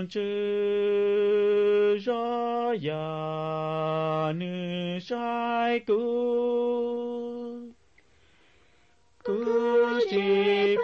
rong chữ rõ ya nữ sai cu cu chỉ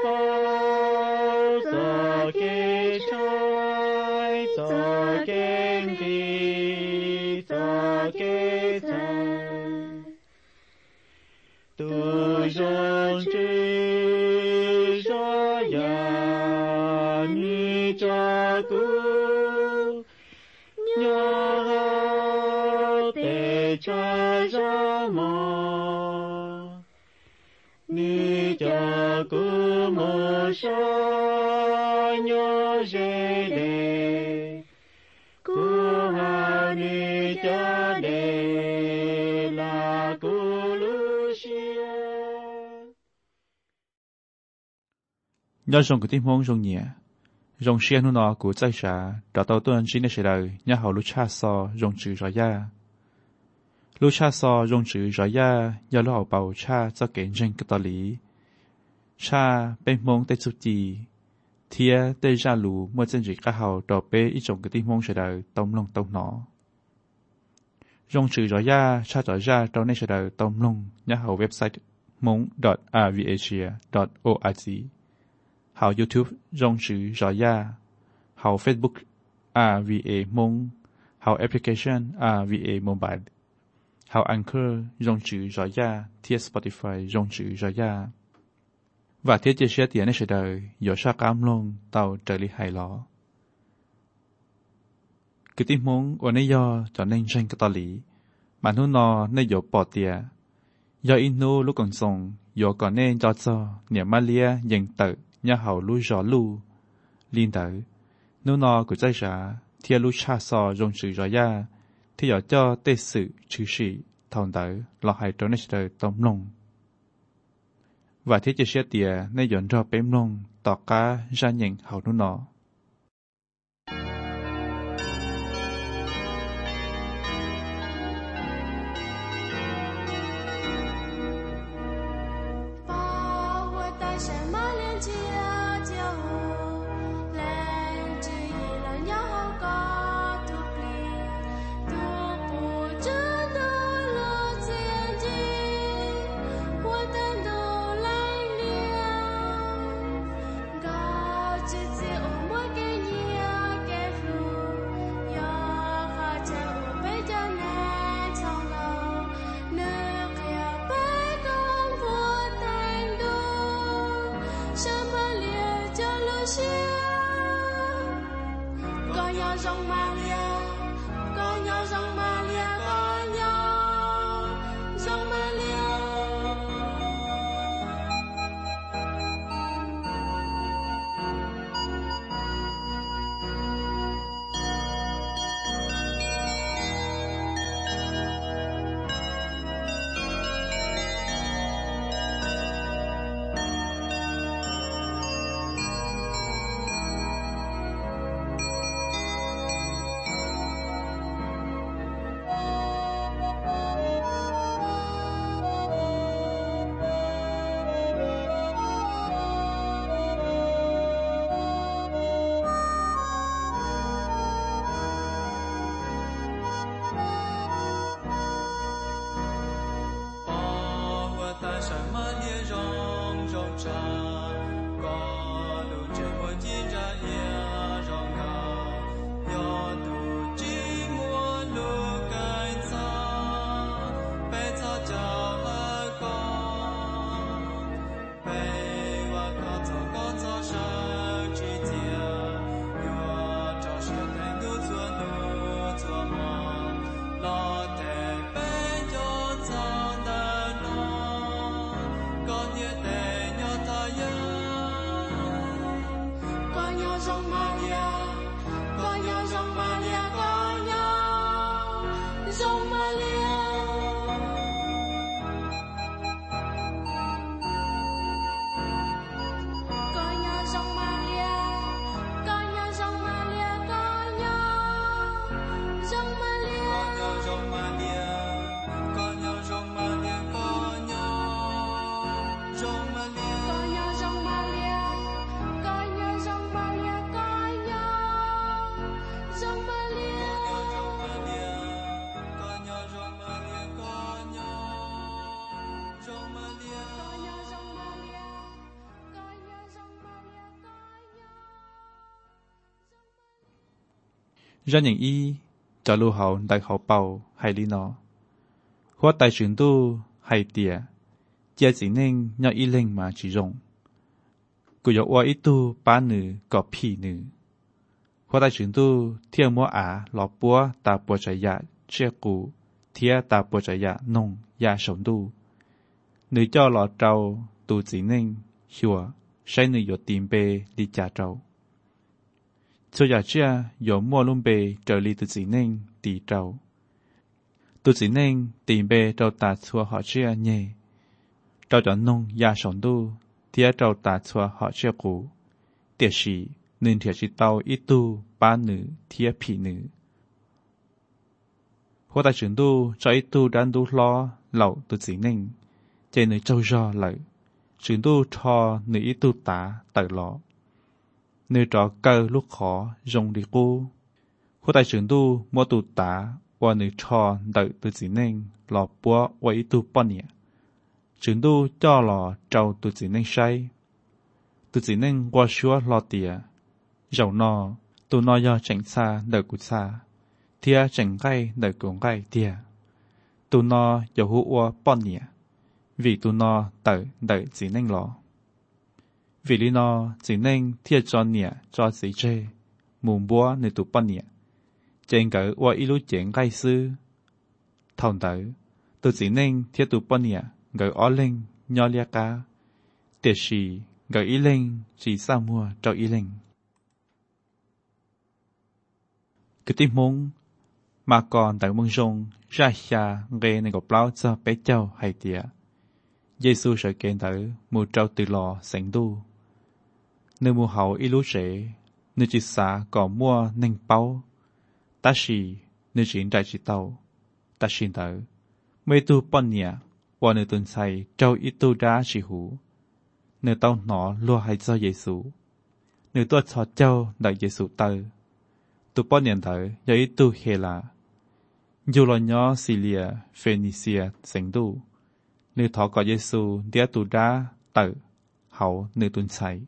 mơ sa nhớ dê đê cu ha ni cha đê la cu lu xia nhớ rong của tim hông rong nhẹ rong xia nu nọ của trái xã đã tàu tuần chỉ nên sẽ đời nhớ hậu lu cha so rong chữ rõ ya lu cha so rong chữ rõ ya nhớ lu hậu bảo cha cho kể danh cái đạo lý cha bên mong tây su chi thia tây ra lu mua chân chỉ cả hậu đỏ bê ít trong cái tim hông sẽ đời tông long tông nọ rong chữ rõ ya cha rõ ra trong nên sẽ đời tông long nhớ hậu website mong org hào YouTube rong chữ rõ ya, hào Facebook RVA Mong, hào application RVA Mobile, hào Anchor rong chữ rõ ya, thiết Spotify rong chữ rõ ya. Và thế chế sẽ tiền sẽ đời, dỗ sa cam lông tàu trở lý hài lọ. Cứ tìm muốn ở nơi do cho nên tranh cái tà lý, mà nó nó nơi dỗ bỏ tiền. Do in nô lúc còn sống, dỗ còn nên cho cho, niệm ma lia dành tự, nhà hậu lưu gió lưu liên tử nếu nó của trái xã thì lưu cha so dùng sự rõ ra thì giờ cho tê sự chữ sĩ thòng tử lọ hai trốn sẽ đời tông lòng và thiết chế xe tìa nên dọn cho bếm lông tỏ cá ra nhận hậu 中吗？ ร้อนอย่างอีจะรู้เ人影一假如好大好包海里喏，或大程度海底，这只能要一零嘛之用。กูอยากว่าอีตู้ป้าหนึ่งกับพี่หนึ่งพอได้ถึงตู้เที่ยวมัวอาหลอกปัวตาปัวใจยาเชี่ยกูเทียตาปัวใจยานงยาสมตู้หนึ่งเจ้าหลอดเจ้าตูสิงหนึ่งชัวใช้หนึ่งหยดตีนเปลีจาเจ้า 这亚这有莫เ贝这里的指令地招，ตัวสิเน่งตีเบเราตัดชัวหอเชื่อเนยเราจะนงยาสอนดูเทียเราตัดชัวหอเชื่อกูเตียชีนึ่งเทียชีเตาอีตูป้าหนือเทียผีหนือหัวตาฉินดูจอยตูดันดูล้อเหล่าตุสิเน่งเจนึเจ้าย่อเหล่าฉินดูทอหนืออีตูตาเต๋อล้อ nơi trọ cơ lúc khó dùng đi cô. Khu tài trưởng tu mua tu tá và nơi trò đợi tu dĩ nên lọ búa và ý tu bọn nhẹ. Trưởng tu cho lọ trâu tu dĩ nên say. Tu dĩ nên qua xua lọ tìa. Dầu nọ, tu nọ do chẳng xa đợi cụ xa. Thia chẳng gai đợi cụ gai thia. Tu nọ dầu hữu ua bó nhẹ. Vì tu nọ đợi đợi dĩ nên lọ. Vì lý nó chỉ nên thiệt cho nhẹ cho sĩ chê. Mùn búa nơi tụ bắt nhẹ. Trên cỡ qua y lú chênh gai sư. Thông tử, tôi chỉ nên thiệt tụ bắt nhẹ gỡ ó lên nho lia cá. Tiệt sĩ gỡ ý lên chỉ sao mua cho ý lên. Cứ tim mong mà còn tại mong rong ra xa nghe nên gặp lao cho bé châu hay tìa. Giê-xu sợ kênh tử mù trâu từ lò sảnh đu. Nơi mù hậu ý lú rễ, nơi chỉ xa có mua nâng bao. Ta xì, nơi chỉ đại chỉ tàu. Ta xin tử, mê tu bọn nhẹ, và nơi tuần say trâu ít tu đá chỉ hủ. Nơi tàu nọ lùa hay cho Giê-xu. Nơi tôi cho châu đợi Giê-xu tơ. Tu bọn nhận tử, do ít tu hề là. Dù là nhỏ Syria, Phoenicia, sảnh tu. Nơi thọ có Giê-xu đĩa tu đá tử, hậu nơi tuần say.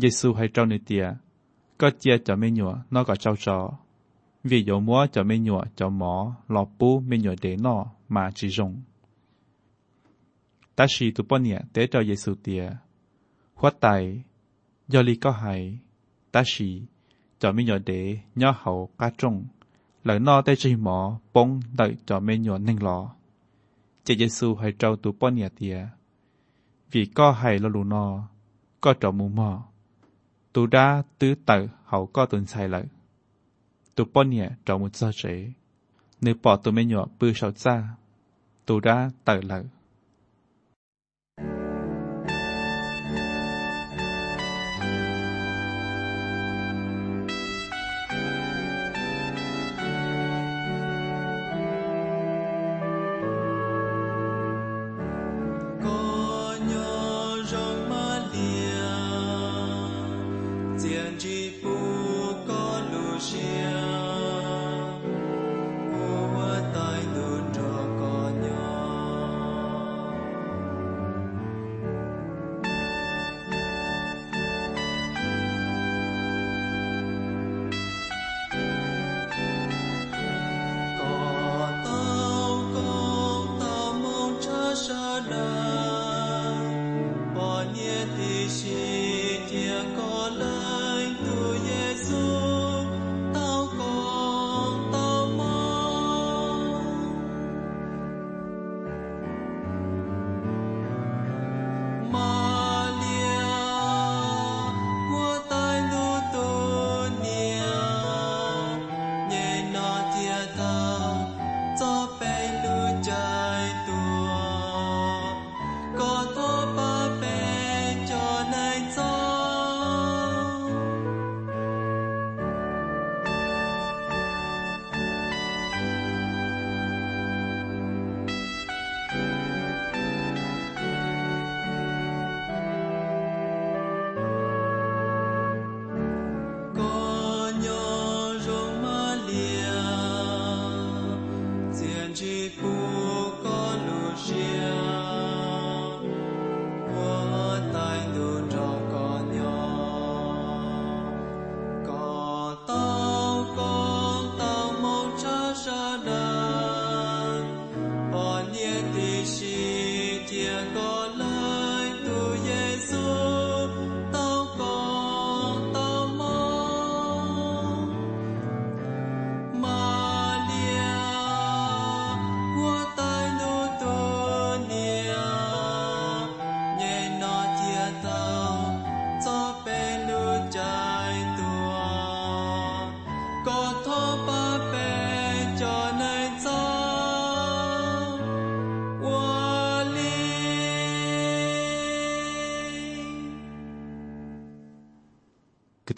Giê-xu hay trâu nơi tìa, có chia cho mê nhùa nó có trâu trò. Vì dấu múa cho mấy nhựa, cho mỏ, lọ bú mấy nhựa để nó mà chỉ dùng. Ta sĩ tu bọn nhẹ tế cho Giê-xu tìa. Khoát tài, do lý có hại, ta sĩ, cho mấy nhựa để nhỏ hậu cá trông. Lời nó tế chỉ mỏ, bông đợi cho mấy nhựa nâng lọ. Chị Giê-xu hay trâu tu bọn nhẹ tìa. Vì có hại lo lù nó, có trọ mù mò. Tu đã tứ tự hậu có tuần sai lợi. Tu bọn nhẹ trọ một giờ chế. Nếu bỏ tu mê nhùa bư sầu ra, tu đã tự lợi.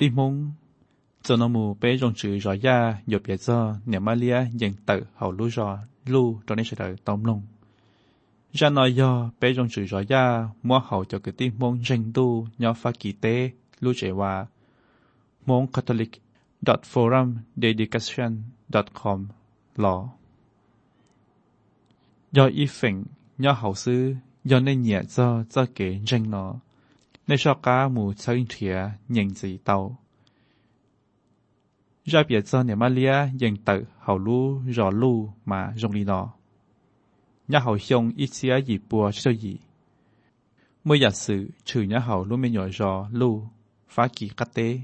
ติมงจนมูเป้จงจือรอยาหยบเยจอเนี่ยมาเลียยังเตอเฮาลู่รอลู่ตอนนี้เฉยตอมลงจานอยอเป้จงจือรอยามัวเฮาจะกติมงเจงดูยอฟากีเตลู่เจว่ามงคาทอลิก forum dedication com หลอยออีเฟงยอเฮาซื้อยอในเหยียจอจะเก๋เจงนอ nên cho cá mù chơi thìa nhận gì tàu ra biệt cho nhà Malia dành tự hậu lú rõ lú mà rong đi nó nhà hậu hiông ít xía gì bùa cho gì mới giả sử trừ nhà hậu lú mới nhỏ rõ lú phá kỳ cắt tế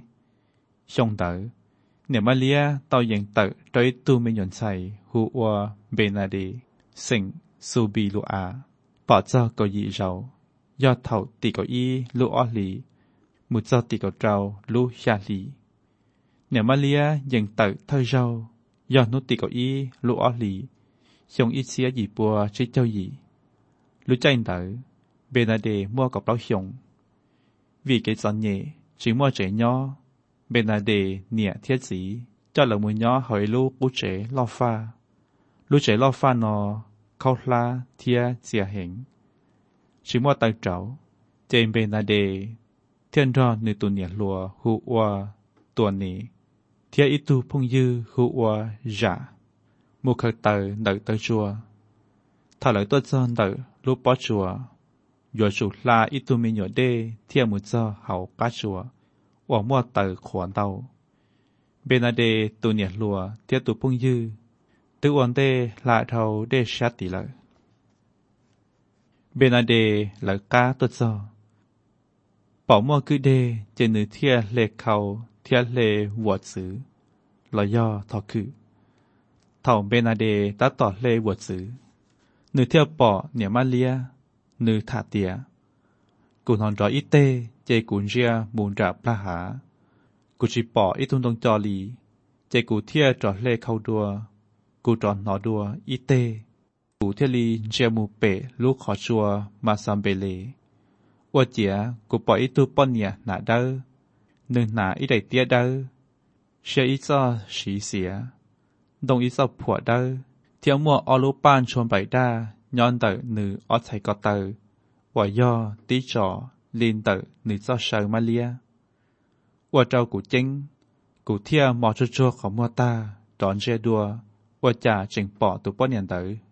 hiông tử nhà Malia tao dành tự tới tu mới nhọn chạy hù ua benade sinh su bi lu a bỏ cho có gì ยอดเถ่าตีก้าอีลูอ้อลีมุดเจ้ตีก้าเจ้าลู่ชาลีเหนือมาเลียยังเติเท่าเจ้ายอดนุตีก้าอีลูอ้อลีชงอีเสียหยีปัวชิเจ้าหยีลู่ใจเต๋เบนาเดมัวกับเล้าชงวีเกจันเย่ชิมัวเจย์ย่อเบนาเดเนี่ยเทียสีเจ้าหล่มือย่อหอยลู่กู้เจ๋ล่อฟ้าลู่เจล่อฟ้านอเข้าคลาเทียเสียเหง ชิมว่าตักเจ้าเจมเบนาเด เทียนรอในตุนเนียลัวหูอวตัวนี้ เทียอิตูพงยือหูวจ่ามุขเตอเดเตชัวถ้าหลังตัวจอนเตอรูปปอชัวยัวสุลาอิตูมิโยเดเทียมุจอเฮากาชัวว่ามัวเตอร์ขวนเตาเบนาเดตุเนียลัวเทียตูพงยือตัวอันเดลาเทาเดชัดติเลย เบนาเดหลักกาตัวจอป่อมั่วคือเดเจนือเทียเลเขาเทียเลวอดสือลอย่อทอคือเท่าเบนาเดตัดต่อเลวอดสือหนือเทียป่อเหนี่ยมาเลียหนือถาเตียกูนอนรออิเตเจกูเชียมูนจับพระหา กูชิป่ออิทุนตรงจอลี เจกูเทียจอดเลเขาดัว กูจอดหนอดัวอิเต 古特利杰姆贝卢ขอชัวมาซัมเบเลว่าเจียกูปล่อยตูปอนเนี่ยหนาเด้อหนึ่งหนาอีไดเตี้ยเด้อเชอีซอสีเสียดงอีซอผัวเด้อเที่ยวมัวอลูปานชวนไปด้าย้อนเตอหนึ่งออไทกอเตอว่าย่อตีจอลินเตอหนึ่งซอเชอมาเลียว่าเจ้ากูเจ๊งกูเที่ยวมอชัวๆของมัวตาตอนเจดัวว่าจ่าจึงปอตุปอนเนี่ยเตอ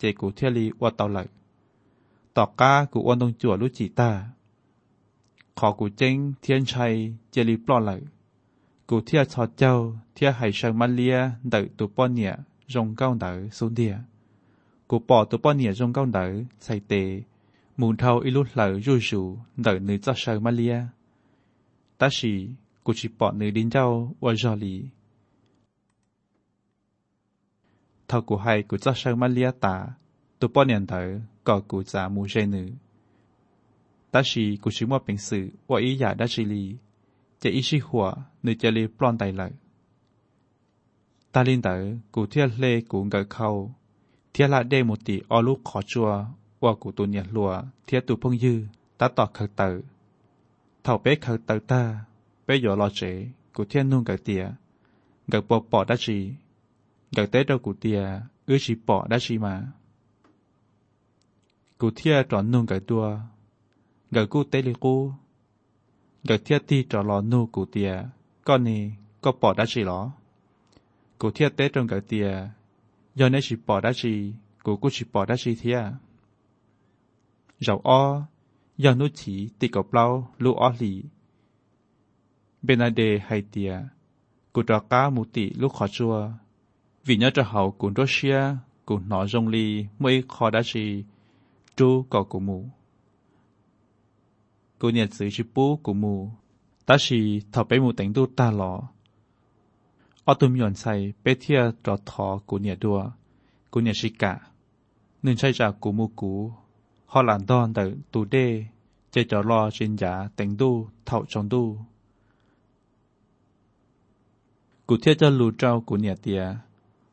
เจกูเทียลีวัดเตาหลต่อก้ากูอวนตรงจั่วลุจิตาขอกูเจ้งเทียนชัยเจลีปลอไหลกูเทียชอดเจ้าเทียหายชิงมาเลียเดตุวป้อนเนียรงเก้าเดอสุนเดียกูปอตุวป้อนเนียรงเก้าเดอใส่เตมูนเทาอิลุหลอยูจูเดอหนือจะเชิงมาเลียตาชีกูชิปอหนือดินเจ้าวัจอลี ถ้ากูให้กูจะเชิงมาเลียตาตัวป้อนเนีนเถอก็กูจะมูเจนือต่ชีกูชิมว่าเป็นสื่อว่าอีหยาดัชิลีจะอีชิหัวหรือจะรีปลอนไตเลยตาลินเตอกูเที่ยเลกูเงิดเข้า เที่ยละเดมุติออลูกขอจัวว่ากูตุนยันลัว เที่ยตูพงยื้อตาตอกเขเตอเท่าเป๊กเขเตอตาเป๊ะหยอรอเจกูเที่ยนุ่งเกิดเตียเกิดปอปอดัชี อยากเตดกูเตียอือชิปอด้ชิมา กูเทียจอนนุ่งกับตัวกับกูเตลิกูกับเทียที่จอรอนู่กูเตียก็นี่ก็ปอด้ชิหรอ กูเทียเตจงกับเตียย้อนได้ชิปอด้ชิกูกูชิปอด้ชิเทียเราอ้อย้อนนุชีติกับเปล่าลูอ้อหลีเบนาเดไฮเตีย กูตรก้ามุติลูกขอชัว vì nhớ cho hậu của Russia của nó rong ly mới khó đã gì chú có của mù. Cô nhận sự chi bố của mù ta chỉ thọ bé mù tính tu ta lọ. Ở tùm nhọn say bé thia trò thọ của nhà đua, của nhà sĩ cả. Nên sai ra của mù cũ họ làm đòn từ tù đê chơi trò lo trên giả tính tu thọ trong tu. Cụ thiết cho lù trao của nhà tiền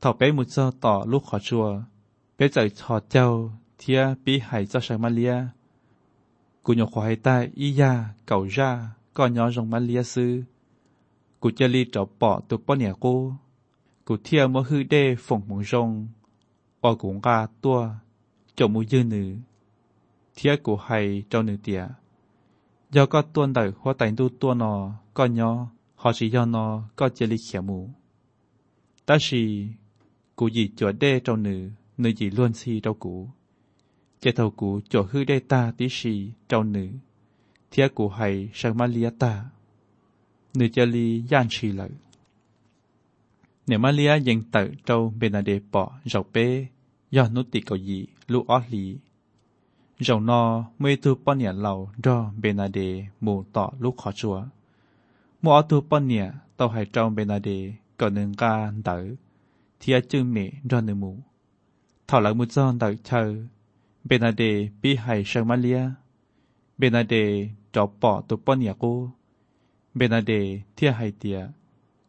thọ bé một giờ tỏ lúc khó chùa. Bé giải thọ châu thia bí hải cho sáng malia cụ nhỏ khó ta y ya cầu ra có nhỏ malia sư. Cụ chơi ly trọ bỏ tục bỏ nhẹ cô. Cụ thia mơ hư đê phồng mong rồng. Ở cũng ga tua chỗ mu dư nữ. Thia cụ hay cho nữ tía do có tuôn đời hoa tài tu tua nó có nhỏ, họ chỉ do nó có chơi ly khẻ mù ta chỉ าติชีเจ้าหนึ่งเทียกูให้ชังมาเลียตาเนื้อเจลีย่านชีเลยเนี่ยมาเลียยังเตอเจ้าเบนาเดปอเจ้าเป้ยอนุติกยีลูออลีเจ้านอเมื่อตัวป้อนเนี่ยเราดอเบนาเดหมู่ต่อลูกขอชัวมัวตัวป้อนเนี่ยต่อให้เจ้าเบนาเดก็หนึ่งการเต ทียจึงเมรอนมูเท่าหลังมุจอนดักเชอเบนาเดปีไห่เชิงมาเลีย เบนาเดจอบปอตุปเนียกูเบนาเดเที่ยไฮเตีย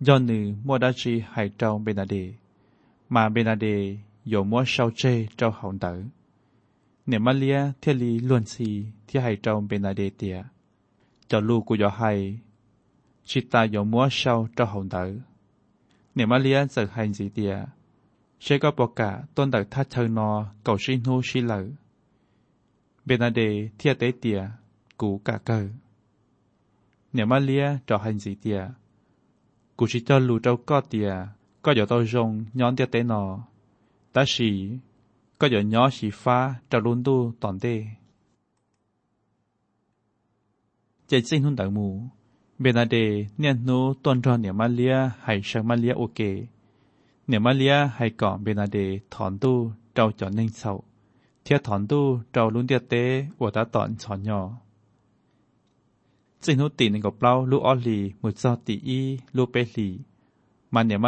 ย้อนนือมัวดาชีไฮเจ้าเบนาเด มาเบนาเดโยมัวเชาเจเจ้าหองเต๋อเนมาเลียเทียลีลวนซีเที่ยไฮเจ้าเบนาเดเตียเจ้าลูกกูยอไฮชิตาโยมัวเชาเจ้าหองเต๋อ nếu mà liên hành gì tìa sẽ có bỏ cả, tôn đặc thắt thơ nó cầu xin hô xin lỡ bên cú cả cờ. Nếu mà lia hành gì tìa? Cú chỉ cho lù trâu có tìa, có giờ tao rong, nhón tiết tế ta xì có giờ nhỏ xì pha trò luôn tu toàn tê chạy sinh hôn đạo mù. Benade nên nu tuần tròn niệm hay sang ok. Niệm Malia hay còn Benade thọn tu trâu cho nên sầu. Thiết thọn tu trâu luôn tiệt tế của ta tọn cho nhỏ. Chính hữu tỷ nên gặp lao lu o lì một do tỷ y lu bê lì. Mà niệm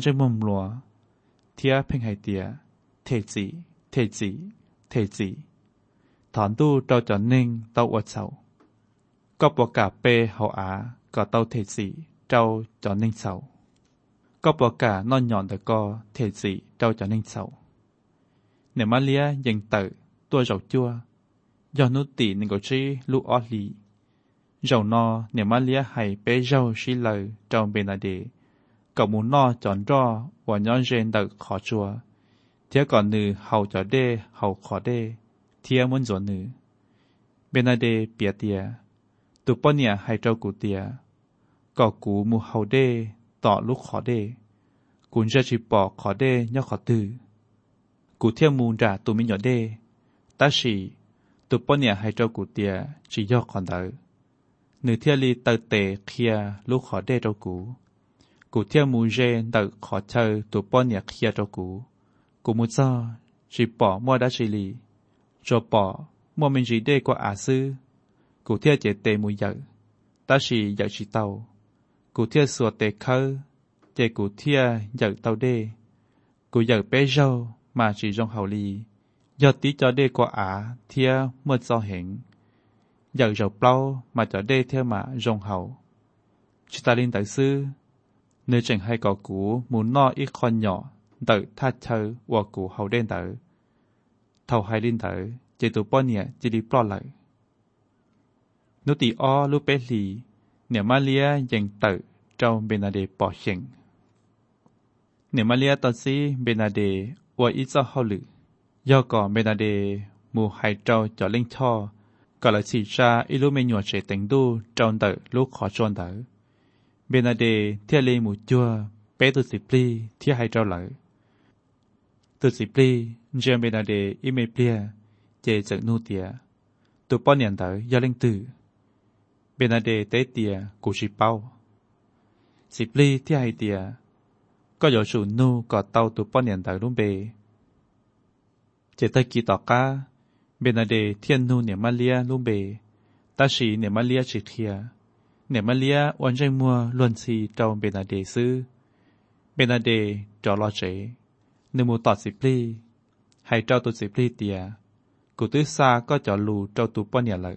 chân mồm lúa. Thiết phênh hay tía. Thể chỉ, thể chỉ, thể chỉ. Thọn tu trâu cho nên tao ở sầu. ก็ประกาเปเขาอาก็เต้าเทจีเจ้าจะนิ่งเสาก็ประกานอนหย่อนแต่ก็เทจีเจ้าจะนิ่งเสาเนี่ยมาเลียยังเตอตัวเจ้าจัวยอนุตีหนึ่งก็ชี้ลูกออลีเจ้านอเนี่ยมาเลียให้เปเจ้าชีเลยเจ้าเบนาเดกับมูนอจอนรอ วันย้อนเจนเตอขอจัวเทียก่อนนือเฮาจะได้เฮาขอได้เทียมุนจวนเบนาเดเปียเตียตุปเนี่ยให้เจ้ากูเตียก็กูมูเฮาได้ต่อลูกขอได้กุนจะชิปอกขอได้ย่อขอตือกูเที่ยมูนจ่าตุมิหยอได้ตาชีตุปเนี่ยให้เจ้ากูเตียจีย่อขอนเดอหนือเทียลีเตเตเคลียลูกขอได้เจ้ากูกูเที่ยมูเจนเตขอเชอตุปเนี่ยเคลียเจ้ากูกูมุจ้าจีปอมัวดัชิลีจอปอมัวมินจีเดกว่าอาซื้อ กูเทียเจเตมุยยตาชีอยากชิเตากูเทียสัวเตเขาเจกูเทียอยากเตาเดกูอยากเป้เจ้ามาจีจงเฮาลียอดตีจอเดกว่าอาเทียเมื่อจอเห็นอยากจะเปล่ามาจอเดเทีย นูติอ้อลูเปสีเหนือมาเลียยังเตอเจ้าเบนาเดปอเชงเหนือมาเลียตอนซีเบนาเดอวอิซาฮอลือย่อก่อเบนาเดมูไฮเจ้าจอเล่งช่อกอละสีชาอิลูเมญัวเฉเต็งดูเจ้าเตอลูกขอชวนเตอเบนาเดเที่ยเลหมูจัวเปตุสิปลีเที่ยไฮเจ้าเหลอตุสิปลีเจมเบนาเดอิเมเปียเจเจนูเตียตัวป้อนเนียนเตอยาเล่งตือ เบนาเดเตเตียกูชิเป้าสิปลีเทียให้เตีย ก็有สูนูก็เตาตัวป้อนยันเตรุ่มเบ เจตกีต่อกาเบนาเดเทียนนูเนี่ยมาเลียรุ่มเบตาชีเนี่ยมาเลียชิเทียเนี่ยมาเลียวันใจมัวลวนซีเจ้าเบนาเดซื้อ เบนาเดจอรอเจนึมูตอดสิปลีให้เจ้าตัวสิปลีเตีย กูตื้อซาก็จอลูเจ้าตัวป้อนเนี่ยเลย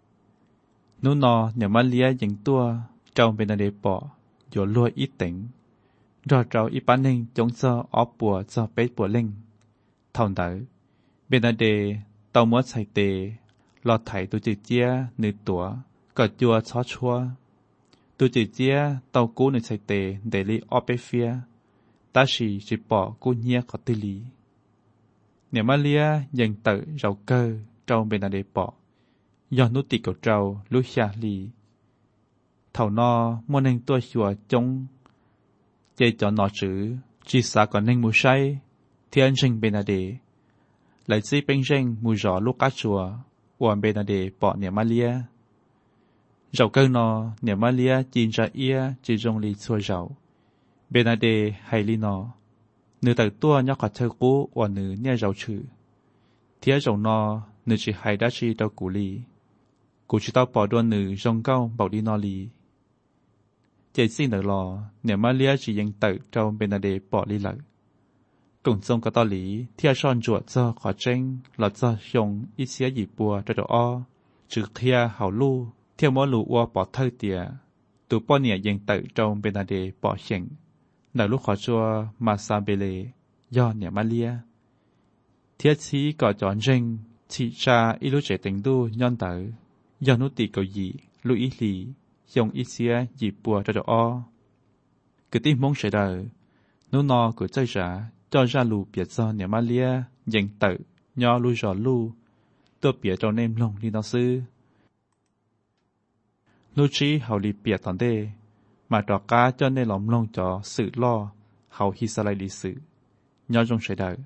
นูนอเนี่ยมาเลียอย่างตัวเจ้าเป็นอะไรปออยู่ลวอีเต็งรอเจ้าอีปันเน่งจงเซออ้อปัวเซอเป็ดปัวเล่งเท่านั้นเป็นอะไรเต่ามัวใส่เตหลอดไถตัวจีเจียหนึ่งตัวก็จัวช้อชัวตัวจีเจียเต่ากู้หนึ่งใส่เตเดลี่ออเปเฟียตาชีจีปอกูเนียขอติลีเนี่ยมาเลียอย่างเตอเราเกอเจ้าเป็นอะไรปอ ยอนนุติกับเจ้าลุชาลีเท่านอมัวนึงตัวชัวจง เจจอนอจือจีสาก่อนนึงมูใช้เทียนชิงเป็นอะไรไหลซีเป็นเร่งมูจอลูกกาชัววันเบนาเดปอเนี่ยมาเลียเราเกินนอเนี่ยมาเลียจีนจะเอียจีจงลีชัวเราเบนาเดไฮลีนอเนื้อแต่ตัวยอกขัดเธอกู้วันเนื้อเนี่ยเราชื่อเทียเจงนอเนื้อจีไฮดัชีตอกูลีกูชิตาก้าบอกดีนอลี 古知道宝多女忠告宝利诺利，这次的罗，你们俩只应得到贝纳德宝利勒。共中个道理，天上着这华真，老这用一些一波这着哦，只天好路，天摩路我宝特点，都宝你应得到贝纳德宝行。那路华说马萨贝勒，要你们俩，天气个转正，气差一路决定都让得。Chí có chọn rinh, chỉ ra ít lúc trẻ tình đu nhon tử, do nút tì cầu gì, lúc ít lì, dùng ít xía dịp bùa cho đó o. Cứ tim mong sẽ đời, nụ nọ của chơi ra, cho ra lù biệt do nhà ma lia dành tự nho lui rò lu tôi biệt cho nem lồng đi nó sư lu trí hậu lì biệt tòn đê mà trò cá cho nên lòng lông cho sự lo hậu hi sa lại lý sự nho trong sợi đời